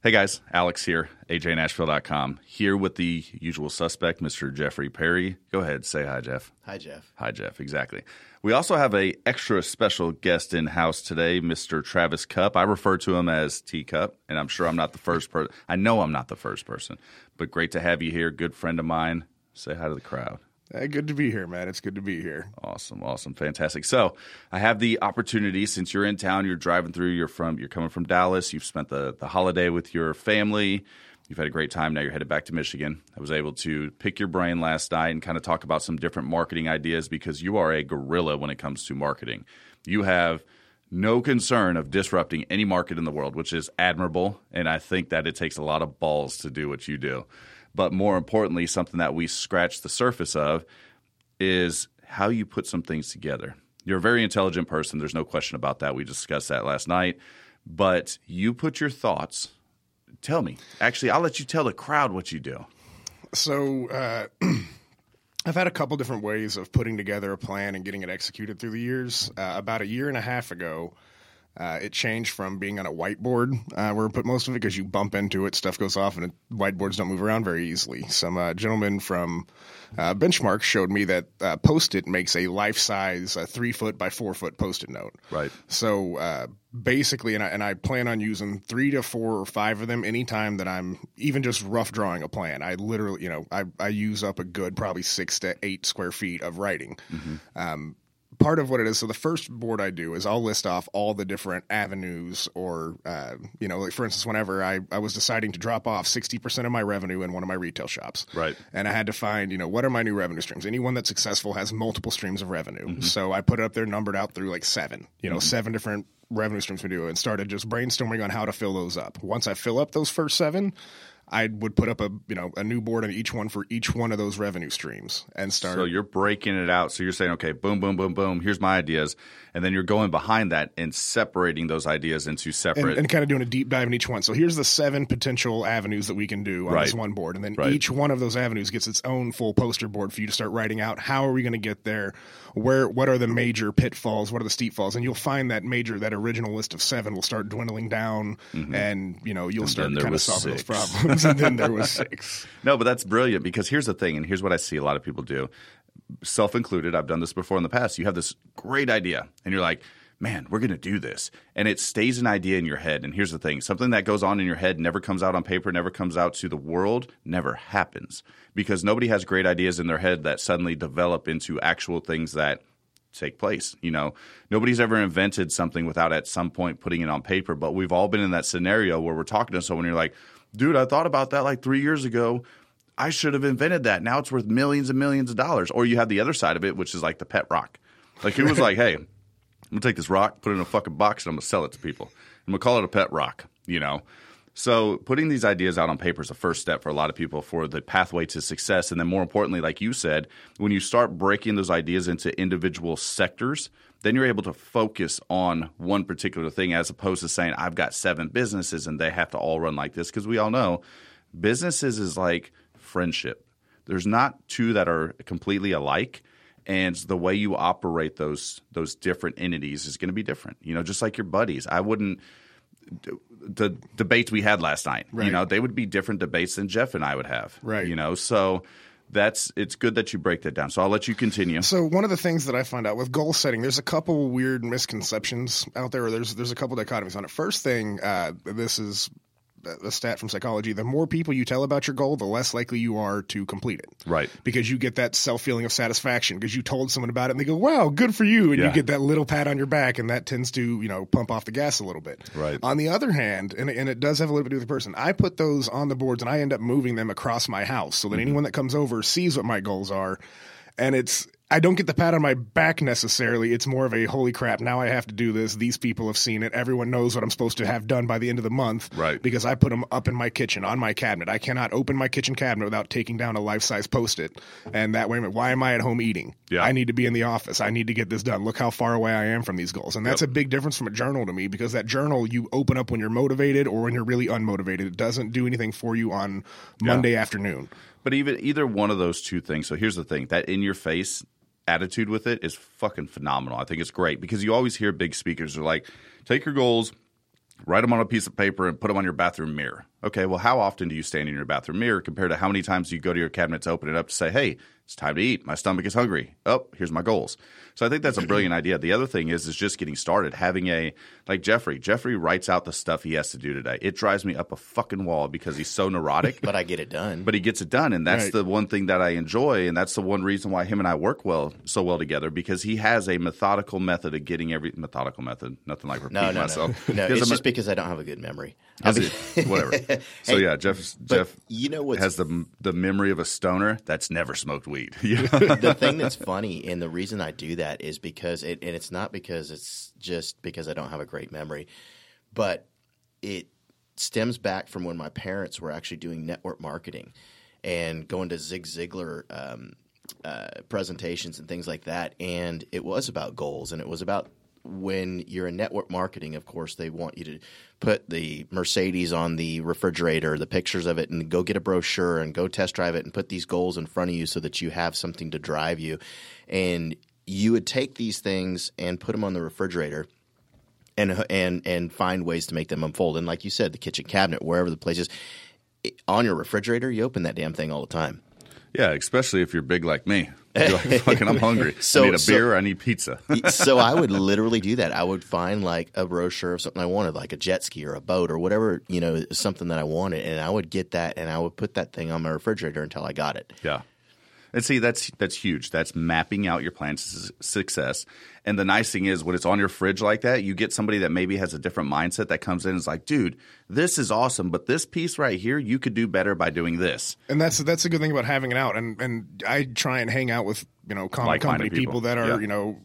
Hey guys, Alex here, ajnashville.com, here with the usual suspect, Mr. Jeffrey Perry. Go ahead, say hi, Jeff. Hi, Jeff. Hi, Jeff. Exactly. We also have a extra special guest in house today, Mr. Travis Cupp. I refer to him as T Cup, and I'm sure I'm not the first person. I know I'm not the first person, but great to have you here. Good friend of mine. Say hi to the crowd. Good to be here, man. It's good to be here. Awesome, awesome, fantastic. So I have the opportunity since you're in town, you're driving through, you're from, you're coming from Dallas, you've spent the the holiday with your family, you've had a great time. Now you're headed back to Michigan. I was able to pick your brain last night and kind of talk about some different marketing ideas because you are a gorilla when it comes to marketing. You have no concern of disrupting any market in the world, which is admirable, and I think that it takes a lot of balls to do what you do but more importantly, something that we scratch the surface of is how you put some things together. You're a very intelligent person. There's no question about that. We discussed that last night. But you put your thoughts. Tell me. Actually, I'll let you tell the crowd what you do. So, uh, I've had a couple different ways of putting together a plan and getting it executed through the years. Uh, about a year and a half ago, uh, it changed from being on a whiteboard uh, where we put most of it because you bump into it, stuff goes off, and it, whiteboards don't move around very easily. Some uh, gentleman from uh, Benchmark showed me that uh, Post-it makes a life-size uh, three foot by four foot Post-it note. Right. So basically, and I, and I plan on using three to four or five of them anytime that I'm even just rough drawing a plan. I literally, you know, I, I use up a good probably six to eight square feet of writing. Mm-hmm. Um, part of what it is. So the first board I do is I'll list off all the different avenues, or uh, you know, like for instance, whenever I I was deciding to drop off sixty percent of my revenue in one of my retail shops, right, and I had to find you know what are my new revenue streams. Anyone that's successful has multiple streams of revenue, mm-hmm. so I put it up there numbered out through like seven, you know, mm-hmm. seven different revenue streams we do, and started just brainstorming on how to fill those up. Once I fill up those first seven, I would put up a you know a new board on each one for each one of those revenue streams and start. So you're breaking it out. So you're saying, okay, boom, boom, boom, boom. Here's my ideas, and then you're going behind that and separating those ideas into separate and, and kind of doing a deep dive in each one. So here's the seven potential avenues that we can do on right. this one board, and then right. each one of those avenues gets its own full poster board for you to start writing out. How are we going to get there? Where what are the major pitfalls? What are the steep falls? And you'll find that major that original list of seven will start dwindling down, mm-hmm. and you know you'll and start kind of solving those problems. and then there was six. No, but that's brilliant because here's the thing, and here's what I see a lot of people do, self included. I've done this before in the past. You have this great idea, and you're like, man, we're going to do this. And it stays an idea in your head. And here's the thing something that goes on in your head never comes out on paper, never comes out to the world, never happens because nobody has great ideas in their head that suddenly develop into actual things that take place. You know, nobody's ever invented something without at some point putting it on paper, but we've all been in that scenario where we're talking to someone and you're like, dude, I thought about that like three years ago. I should have invented that. Now it's worth millions and millions of dollars. Or you have the other side of it, which is like the pet rock. Like who was like, hey, I'm gonna take this rock, put it in a fucking box, and I'm gonna sell it to people. I'm gonna call it a pet rock, you know. So putting these ideas out on paper is a first step for a lot of people for the pathway to success. And then more importantly, like you said, when you start breaking those ideas into individual sectors, then you're able to focus on one particular thing as opposed to saying, I've got seven businesses and they have to all run like this. Because we all know businesses is like friendship. There's not two that are completely alike. And the way you operate those those different entities is going to be different. You know, just like your buddies. I wouldn't the debates we had last night. Right. You know, they would be different debates than Jeff and I would have. Right. You know, so that's it's good that you break that down. So I'll let you continue. So one of the things that I find out with goal setting, there's a couple weird misconceptions out there. There's there's a couple dichotomies on it. First thing, uh, this is a stat from psychology the more people you tell about your goal the less likely you are to complete it. Right. Because you get that self feeling of satisfaction because you told someone about it and they go wow good for you. And yeah. you get that little pat on your back and that tends to you know pump off the gas a little bit. Right. On the other hand and, and it does have a little bit to do with the person i put those on the boards and i end up moving them across my house so that mm-hmm. anyone that comes over sees what my goals are and it's I don't get the pat on my back necessarily. It's more of a holy crap, now I have to do this. These people have seen it. Everyone knows what I'm supposed to have done by the end of the month. Right. Because I put them up in my kitchen, on my cabinet. I cannot open my kitchen cabinet without taking down a life size post it. And that way, why am I at home eating? Yeah. I need to be in the office. I need to get this done. Look how far away I am from these goals. And that's yep. a big difference from a journal to me because that journal you open up when you're motivated or when you're really unmotivated. It doesn't do anything for you on Monday yeah. afternoon. But even either one of those two things. So here's the thing: that in your face attitude with it is fucking phenomenal. I think it's great because you always hear big speakers are like, take your goals, write them on a piece of paper, and put them on your bathroom mirror. Okay, well, how often do you stand in your bathroom mirror compared to how many times you go to your cabinet to open it up to say, hey, it's time to eat. My stomach is hungry. Oh, here's my goals. So I think that's a brilliant idea. The other thing is is just getting started, having a like Jeffrey. Jeffrey writes out the stuff he has to do today. It drives me up a fucking wall because he's so neurotic. but I get it done. but he gets it done and that's Right. the one thing that i enjoy and that's the one reason why him and i work well so well together because he has a methodical method of getting every methodical method nothing like repeat no, no, myself no, no. He has It's a just me- because I don't have a good memory. has it- whatever so yeah jeff jeff you know what's has the the memory of a stoner that's never smoked weed Yeah. the thing that's funny, and the reason I do that is because it, and it's not because it's just because I don't have a great memory, but it stems back from when my parents were actually doing network marketing and going to Zig Ziglar um, uh, presentations and things like that. And it was about goals, and it was about when you're in network marketing, of course, they want you to put the Mercedes on the refrigerator, the pictures of it, and go get a brochure and go test drive it and put these goals in front of you so that you have something to drive you. And you would take these things and put them on the refrigerator and and and find ways to make them unfold. And like you said, the kitchen cabinet, wherever the place is, on your refrigerator, you open that damn thing all the time. yeah especially if you're big like me like fucking i'm hungry So- i need a so- beer i need pizza so I would literally do that. I would find like a brochure of something I wanted, like a jet ski or a boat or whatever, you know, something that I wanted, and I would get that and I would put that thing on my refrigerator until I got it. Yeah. And see, that's that's huge. That's mapping out your plan to su- success. And the nice thing is, when it's on your fridge like that, you get somebody that maybe has a different mindset that comes in and is like, "Dude, this is awesome, but this piece right here, you could do better by doing this." and that's that's a good thing about having it out. And and I try and hang out with you know common company people. people. that are Yeah. you know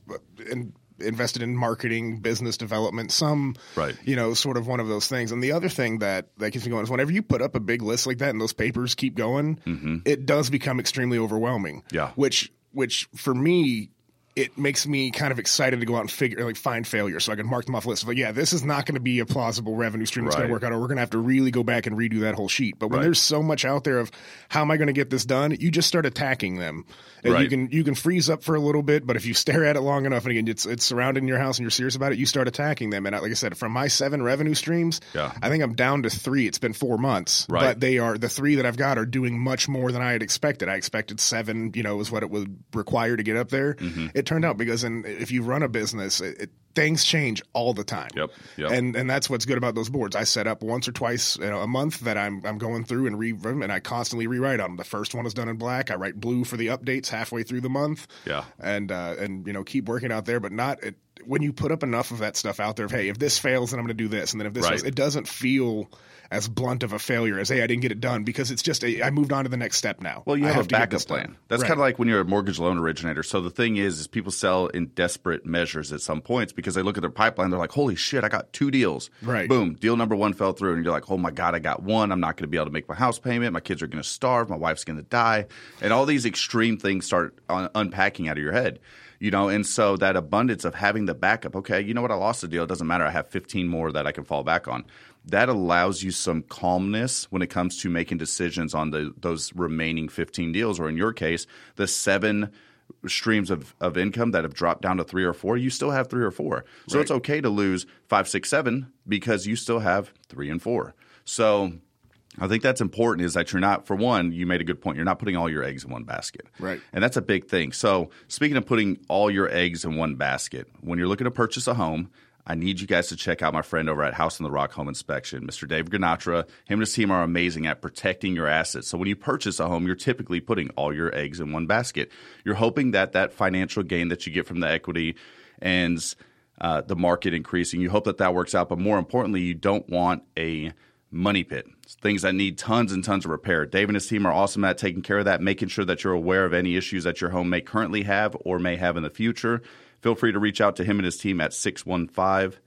in, invested in marketing, business development. Some Right. you know sort of one of those things. And the other thing that that keeps me going is whenever you put up a big list like that and those papers keep going, it does become extremely overwhelming. Mm-hmm. Yeah. which which for me. It makes me kind of excited to go out and figure, like, find failure, so I can mark them off lists. Like, yeah, this is not going to be a plausible revenue stream that's going to work out, or we're going to have to really go back and redo that whole sheet. But when Right. there's so much out there of how am I going to get this done, you just start attacking them. And you can you can freeze up for a little bit, but if you stare at it long enough, and again, it's it's surrounding your house, and you're serious about it, you start attacking them. And I- like I said, from my seven revenue streams, Yeah. I think I'm down to three. It's been four months, Right. but they are the three that I've got are doing much more than I had expected. I expected seven, you know, is what it would require to get up there. Mm-hmm. It turned out because in, if you run a business, it, it, things change all the time. Yep, yep. And and that's what's good about those boards. I set up once or twice you know, a month that I'm I'm going through and re and I constantly rewrite on them. The first one is done in black. I write blue for the updates halfway through the month. Yeah. And uh, and you know keep working out there, but not it, when you put up enough of that stuff out there. Of, hey, if this fails, then I'm going to do this, and then if this Right. fails, it doesn't feel as blunt of a failure as hey, I didn't get it done because it's just a, I moved on to the next step now. Well, you I have, a backup this done. plan. That's Right. kind of like when you're a mortgage loan originator. So the thing is, is people sell in desperate measures at some points because they look at their pipeline. They're like, "Holy shit, I got two deals." Right. Boom, deal number one fell through, and you're like, "Oh my god, I got one. I'm not going to be able to make my house payment. My kids are going to starve. My wife's going to die." And all these extreme things start un- unpacking out of your head. You know, and so that abundance of having the backup. Okay, you know what? I lost a deal. It doesn't matter. I have 15 more that I can fall back on. That allows you some calmness when it comes to making decisions on the those remaining 15 deals, or in your case, the seven streams of, of income that have dropped down to three or four, you still have three or four. So it's okay to lose five, six, seven because you still have three and four. So I think that's important is that you're not, for one, you made a good point. You're not putting all your eggs in one basket. Right. And that's a big thing. So speaking of putting all your eggs in one basket, when you're looking to purchase a home, I need you guys to check out my friend over at House on the Rock Home Inspection, Mr. Dave Ganatra. Him and his team are amazing at protecting your assets. So when you purchase a home, you're typically putting all your eggs in one basket. You're hoping that that financial gain that you get from the equity and uh, the market increasing, you hope that that works out. But more importantly, you don't want a money pit. It's things that need tons and tons of repair. Dave and his team are awesome at taking care of that, making sure that you're aware of any issues that your home may currently have or may have in the future. Feel free to reach out to him and his team at 615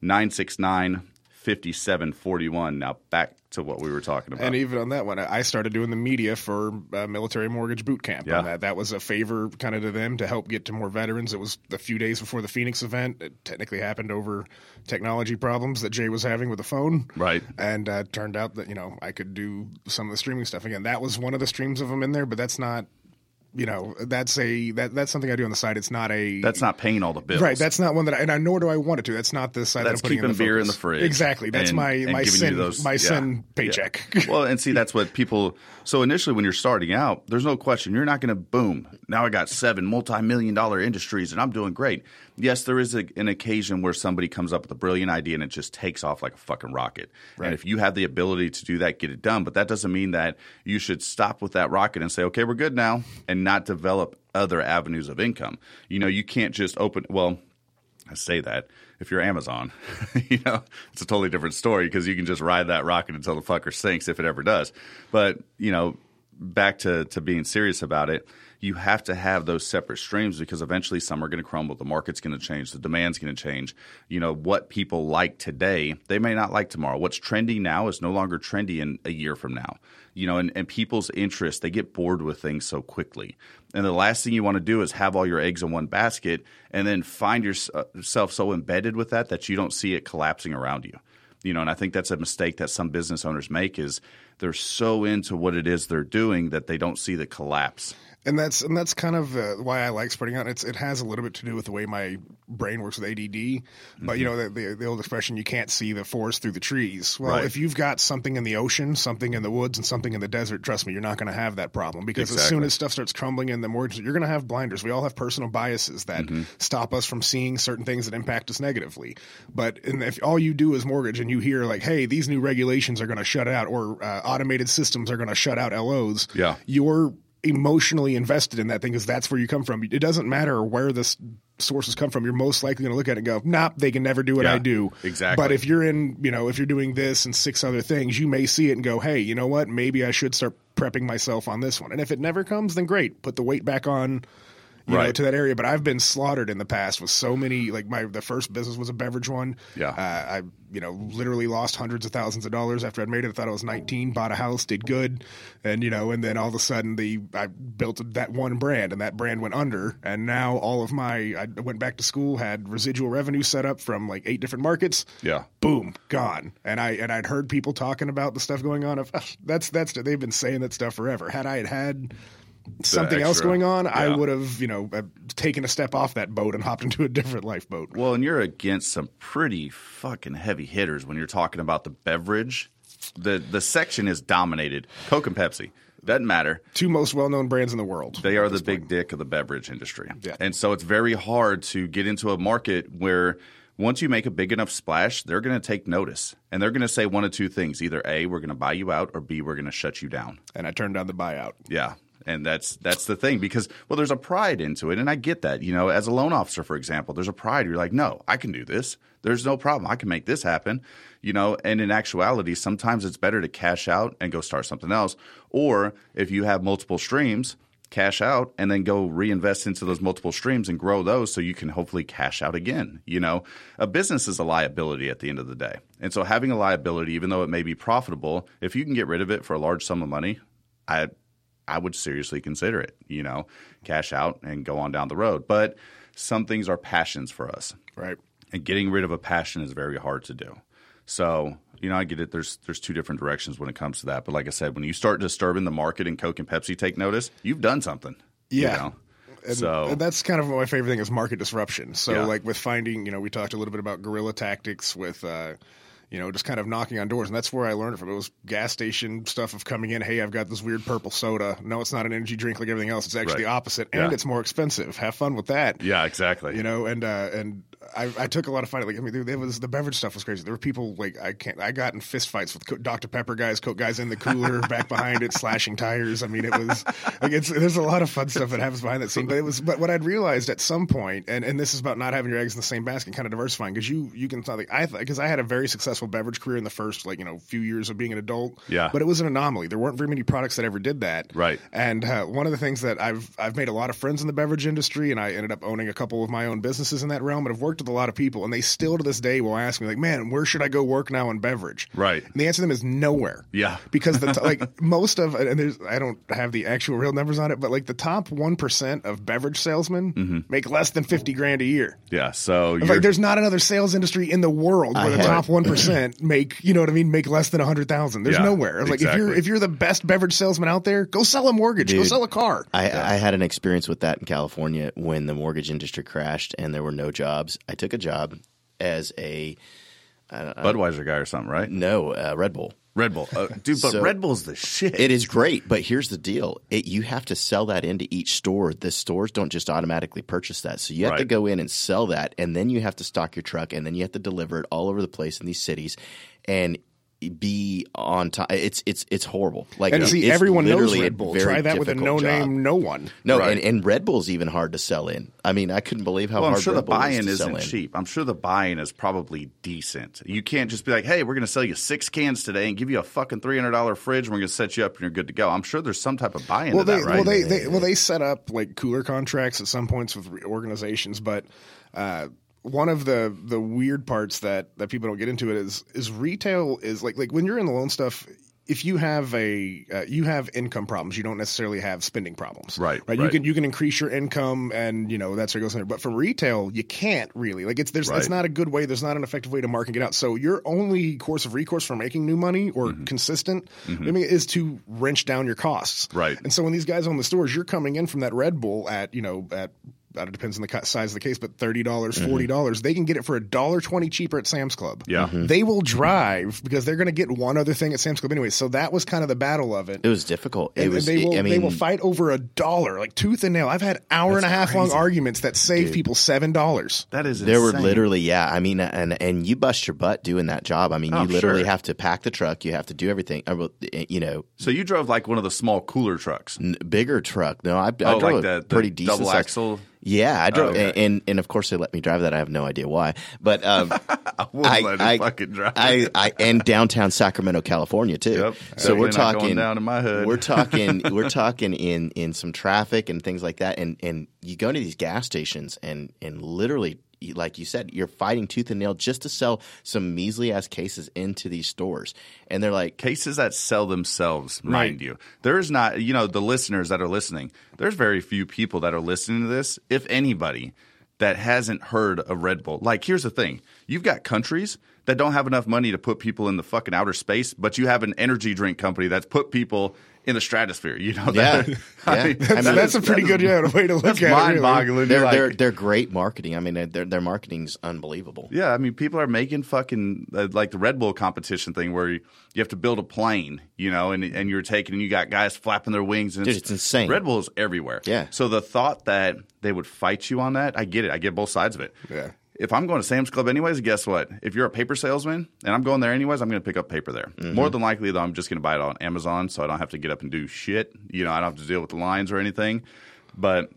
969 5741. Now back to what we were talking about. And even on that one, I started doing the media for uh, Military Mortgage Boot Camp. Yeah. And that, that was a favor kind of to them to help get to more veterans. It was a few days before the Phoenix event. It technically happened over technology problems that Jay was having with the phone. Right. And uh, turned out that, you know, I could do some of the streaming stuff. Again, that was one of the streams of them in there, but that's not you know that's a that that's something I do on the side. It's not a That's not paying all the bills. right. That's not one that I, and I nor do I want it to. That's not the side That's that I'm putting keeping in the beer in the fridge. Exactly. That's and- my and my sin those- my yeah. sin paycheck. Yeah. well, and see, that's what people. So initially, when you're starting out, there's no question you're not going to boom. Now I got seven multi-million dollar industries, and I'm doing great. Yes, there is a, an occasion where somebody comes up with a brilliant idea and it just takes off like a fucking rocket. And if you have the ability to do that, get it done. But that doesn't mean that you should stop with that rocket and say, okay, we're good now, and not develop other avenues of income. You know, you can't just open. Well, I say that if you're Amazon, you know, it's a totally different story because you can just ride that rocket until the fucker sinks if it ever does. But, you know, back to, to being serious about it, you have to have those separate streams because eventually some are going to crumble. The market's going to change. The demand's going to change. You know, what people like today, they may not like tomorrow. What's trendy now is no longer trendy in a year from now. You know, and, and people's interest, they get bored with things so quickly. And the last thing you want to do is have all your eggs in one basket and then find yourself uh, so embedded with that that you don't see it collapsing around you. You know, and I think that's a mistake that some business owners make is they're so into what it is they're doing that they don't see the collapse. And that's and that's kind of uh, why I like spreading out. It's it has a little bit to do with the way my brain works with ADD. But you know the, the, the old expression, you can't see the forest through the trees. Well, Right. if you've got something in the ocean, something in the woods, and something in the desert, trust me, you're not going to have that problem because as soon as stuff starts crumbling in the more you're going to have blinders. We all have personal biases that stop us from seeing certain things that impact us negatively. But and if all you do is mortgage and you hear like, hey, these new regulations are going to shut out or uh, automated systems are going to shut out LOs, Yeah. you're emotionally invested in that thing because that's where you come from. It doesn't matter where this sources come from. You're most likely going to look at it and go, "Nah, they can never do what Yeah, I do." exactly. But if you're in, you know, if you're doing this and six other things, you may see it and go, "Hey, you know what? Maybe I should start prepping myself on this one." And if it never comes, then great. Put the weight back on. You know, Right. to that area, but I've been slaughtered in the past with so many. Like my, the first business was a beverage one. Yeah. uh, I, you know, literally lost hundreds of thousands of dollars after I'd made it. I thought I was 19, bought a house, did good, and you know, and then all of a sudden the I built that one brand, and that brand went under, and now all of my I went back to school, had residual revenue set up from like eight different markets. Yeah. boom, gone. And I and I'd heard people talking about the stuff going on. Of "Ugh, that's that's they've been saying that stuff forever. Had I had had something else going on, I would have you know uh, taken a step off that boat and hopped into a different lifeboat. Well, and you're against some pretty fucking heavy hitters when you're talking about the beverage. The the section is dominated. Coke and Pepsi. Doesn't matter. Two most well known brands in the world. They are the big dick of the beverage industry. Yeah. And so it's very hard to get into a market where once you make a big enough splash, they're going to take notice. And they're going to say one of two things. Either A, we're going to buy you out, or B, we're going to shut you down. and I turned down the buyout. Yeah. And that's that's the thing because well there's a pride into it and I get that. You know, as a loan officer for example, there's a pride. You're like, "No, I can do this. There's no problem. I can make this happen." You know, and in actuality, sometimes it's better to cash out and go start something else or if you have multiple streams, cash out and then go reinvest into those multiple streams and grow those so you can hopefully cash out again. You know, a business is a liability at the end of the day. And so having a liability even though it may be profitable, if you can get rid of it for a large sum of money, I I would seriously consider it, you know, cash out and go on down the road. But some things are passions for us. Right. And getting rid of a passion is very hard to do. So, you know, I get it. There's there's two different directions when it comes to that. But like I said, when you start disturbing the market and Coke and Pepsi take notice, you've done something. you Yeah. know? And, so and that's kind of my favorite thing is market disruption. So Yeah. like with finding, you know, we talked a little bit about guerrilla tactics with uh you know, just kind of knocking on doors, and that's where I learned it from. It was gas station stuff of coming in. Hey, I've got this weird purple soda. No, it's not an energy drink like everything else. It's actually Right. the opposite, and Yeah. it's more expensive. Have fun with that. yeah, exactly. You know, and uh, and I, I took a lot of fun. Like I mean, there, was the beverage stuff was crazy. There were people like I can't. I got in fist fights with Dr Pepper guys, Coke guys in the cooler, back behind it, slashing tires. I mean, it was like it's there's a lot of fun stuff that happens behind that scene. But it was but what I'd realized at some point, and and this is about not having your eggs in the same basket, kind of diversifying because you you can like I because I had a very successful beverage career in the first like you know few years of being an adult. Yeah. but it was an anomaly. There weren't very many products that ever did that. Right. And uh, one of the things that I've I've made a lot of friends in the beverage industry, and I ended up owning a couple of my own businesses in that realm. And I've worked worked with a lot of people, and they still to this day will ask me like, "Man, where should I go work now in beverage?" Right. And the answer to them is nowhere. Yeah. because the t- like most of and there's I don't have the actual real numbers on it, but like the top one percent of beverage salesmen make less than fifty grand a year. Yeah. So you're, like there's not another sales industry in the world where I the top one percent make you know what I mean make less than a hundred thousand. There's Yeah, nowhere. It's Like if you're if you're the best beverage salesman out there, go sell a mortgage, go sell a car. I, I had an experience with that in California when the mortgage industry crashed and there were no jobs. I took a job as a Budweiser guy or something, right? no uh, Red Bull. Red Bull, uh, dude. But So- Red Bull's the shit. It is great, but here's the deal: it, you have to sell that into each store. The stores don't just automatically purchase that, so you have to go in and sell that, and then you have to stock your truck, and then you have to deliver it all over the place in these cities, and be on time. It's it's it's horrible. Like And see, it's everyone knows literally Red Bull. Try that with a no job. name, no one. No, Right. and, and Red Bull's even hard to sell in. I mean, I couldn't believe how well, I'm sure Red the Bull is buy-in to isn't cheap. I'm sure the buy-in is probably decent. You can't just be like, "Hey, we're going to sell you six cans today and give you a fucking three hundred dollar fridge, and we're going to set you up and you're good to go." I'm sure there's some type of buy-in Well, to they that, right? well they, they well they set up like cooler contracts at some points with organizations, but uh, one of the the weird parts that that people don't get into it is is retail is like like when you're in the loan stuff. If you have a uh, you have income problems, you don't necessarily have spending problems. Right, right. You right. can you can increase your income, and you know that's where it goes in there. But from retail, you can't really like it's there's it's not a good way. There's not an effective way to market it out. So your only course of recourse for making new money or Mm-hmm. consistent, I mean, is to wrench down your costs. Right. And so when these guys own the stores, you're coming in from that Red Bull at you know at it depends on the size of the case, but thirty dollars, mm-hmm. forty dollars, they can get it for a dollar twenty cheaper at Sam's Club. Yeah. Mhm. they will drive because they're going to get one other thing at Sam's Club anyway. So that was kind of the battle of it. It was difficult. It And was. they will I mean, they will fight over a dollar, like tooth and nail. I've had hour and a half long arguments that save people seven dollars. that is There were literally, yeah. I mean, and and you bust your butt doing that job. I mean, Oh, you literally sure. have to pack the truck. You have to do everything. Uh, I will- eh, You know, So you drove like one of the small cooler trucks. n- bigger truck. No, I, I Oh, drove like a the- the pretty decent double size- axle? Yeah, I drove, Oh, okay. and and of course they let me drive that. I have no idea why, but um, I wouldn't let him fucking drive. I, I and downtown Sacramento, California too. Yep. So we're Definitely not going talking down in my hood. We're talking we're talking in in some traffic and things like that. And and you go to these gas stations and and literally. Like you said, you're fighting tooth and nail just to sell some measly ass cases into these stores, and they're like, cases that sell themselves, mind you. There is not, you know, the listeners that are listening, there's very few people that are listening to this, if anybody, that hasn't heard of Red Bull. Like, here's the thing you've got countries that don't have enough money to put people in the fucking outer space, but you have an energy drink company that's put people in the stratosphere. You know Yeah, that? yeah. I mean, I mean, that's a pretty good yeah, way to look that's at it. mind really. boggling. they're like, they're they're great marketing. I mean, their their marketing's unbelievable. Yeah, I mean, people are making fucking uh, like the Red Bull competition thing where you, you have to build a plane, you know, and and you're taking and you got guys flapping their wings, and Dude, it's insane. Red Bull is everywhere. Yeah. So the thought that they would fight you on that, I get it. I get both sides of it. Yeah. If I'm going to Sam's Club anyways, guess what? If you're a paper salesman and I'm going there anyways, I'm going to pick up paper there. Mm-hmm. More than likely, though, I'm just going to buy it on Amazon, so I don't have to get up and do shit. You know, I don't have to deal with the lines or anything. But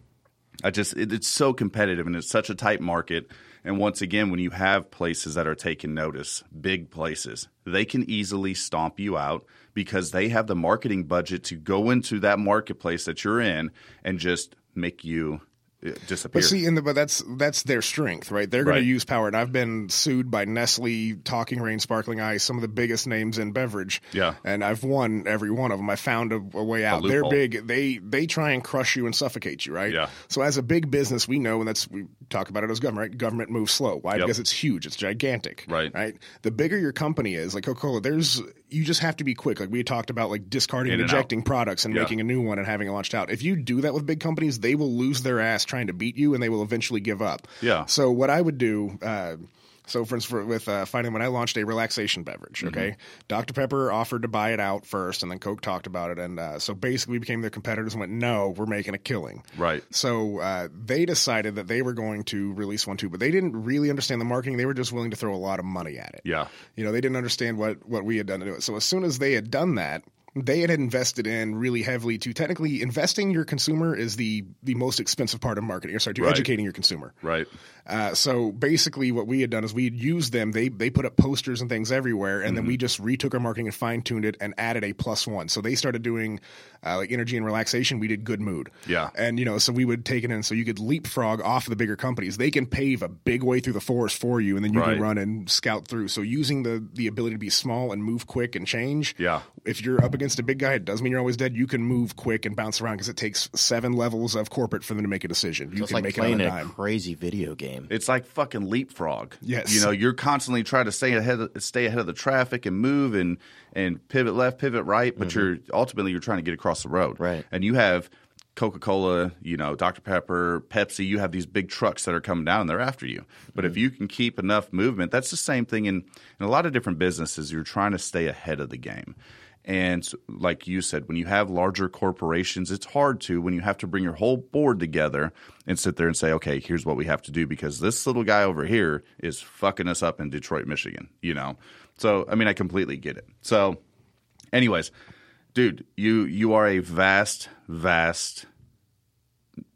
I just it, it's so competitive and it's such a tight market. And once again, when you have places that are taking notice, big places, they can easily stomp you out because they have the marketing budget to go into that marketplace that you're in and just make you Uh, disappear. But see, in the, but that's that's their strength, right? They're going Right. to use power. And I've been sued by Nestle, Talking Rain, Sparkling Ice, some of the biggest names in beverage. Yeah. and I've won every one of them. I found a, a way out. They're big. They they try and crush you and suffocate you, right? Yeah. So as a big business, we know, and that's we talk about it as government. Right? Government moves slow. Why? Yep. Because it's huge. It's gigantic. Right. Right. The bigger your company is, like Coca Cola, there's you just have to be quick. Like we talked about, like discarding and ejecting products and Yeah. making a new one and having it launched out. If you do that with big companies, they will lose their ass trying to beat you, and they will eventually give up. Yeah. So what I would do. Uh, so, for instance, with uh, finding when I launched a relaxation beverage, Mm-hmm. okay, Dr Pepper offered to buy it out first, and then Coke talked about it, and uh, so basically we became their competitors and went, "No, we're making a killing." Right. So uh, they decided that they were going to release one too, but they didn't really understand the marketing. They were just willing to throw a lot of money at it. Yeah. You know, they didn't understand what what we had done to do it. So as soon as they had done that, they had invested in really heavily to technically investing your consumer is the the most expensive part of marketing. Or sorry, to Right. educating your consumer. Right. Uh, so basically, what we had done is we had used them. They they put up posters and things everywhere, and then Mm-hmm. we just retook our marketing and fine tuned it and added a plus one. So they started doing uh, like energy and relaxation. We did good mood. Yeah. and you know, so we would take it in. So you could leapfrog off of the bigger companies. They can pave a big way through the forest for you, and then you Right. can run and scout through. So using the the ability to be small and move quick and change. Yeah. If you're up against a big guy, it doesn't mean you're always dead. You can move quick and bounce around because it takes seven levels of corporate for them to make a decision. You It's can like make it on playing a a dime. crazy video game. It's like fucking leapfrog. Yes. You know, you're constantly trying to stay ahead of, stay ahead of the traffic and move and and pivot left, pivot right, but mm-hmm. you're ultimately you're trying to get across the road. Right. And you have Coca-Cola, you know, Dr. Pepper, Pepsi, you have these big trucks that are coming down and they're after you. But if mm-hmm. you can keep enough movement, that's the same thing in, in a lot of different businesses. You're trying to stay ahead of the game. And like you said, when you have larger corporations, it's hard to when you have to bring your whole board together and sit there and say, okay, here's what we have to do because this little guy over here is fucking us up in Detroit, Michigan, you know? So, I mean, I completely get it. So, anyways, dude, you you are a vast, vast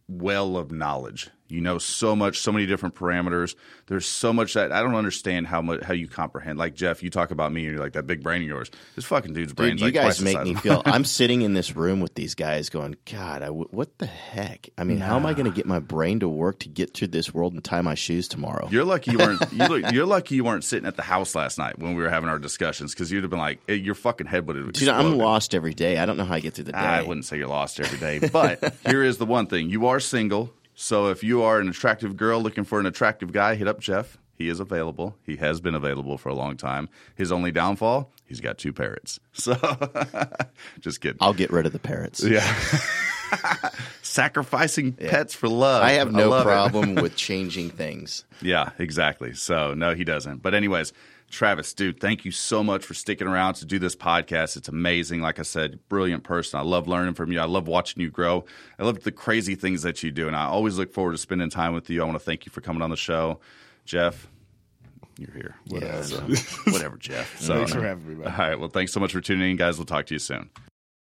well of knowledge. You know so much, so many different parameters. There's so much that I don't understand how much how you comprehend. Like Jeff, you talk about me, and you're like that big brain of yours. This fucking dude's brain's Dude, you like guys make me feel. I'm sitting in this room with these guys, going, God, I w- what the heck? I mean, how am I going to get my brain to work to get through this world and tie my shoes tomorrow? You're lucky you weren't. You look, you're lucky you weren't sitting at the house last night when we were having our discussions because you'd have been like, eh, your fucking head would have Dude, I'm lost every day. I don't know how I get through the day. I wouldn't say you're lost every day, but here is the one thing: you are single. So if you are an attractive girl looking for an attractive guy, hit up Jeff. He is available. He has been available for a long time. His only downfall: he's got two parrots. So, just kidding. I'll get rid of the parrots. yeah, sacrificing pets for love. I have no it. problem with changing things. Yeah, exactly. So no, he doesn't. But anyways, Travis, dude, thank you so much for sticking around to do this podcast. It's amazing. Like I said, brilliant person. I love learning from you. I love watching you grow. I love the crazy things that you do, and I always look forward to spending time with you. I want to thank you for coming on the show, Jeff. You're here. Yeah, So, whatever, Jeff. So, Thanks for having me, man. All right. Well, thanks so much for tuning in, guys. We'll talk to you soon.